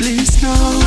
please know.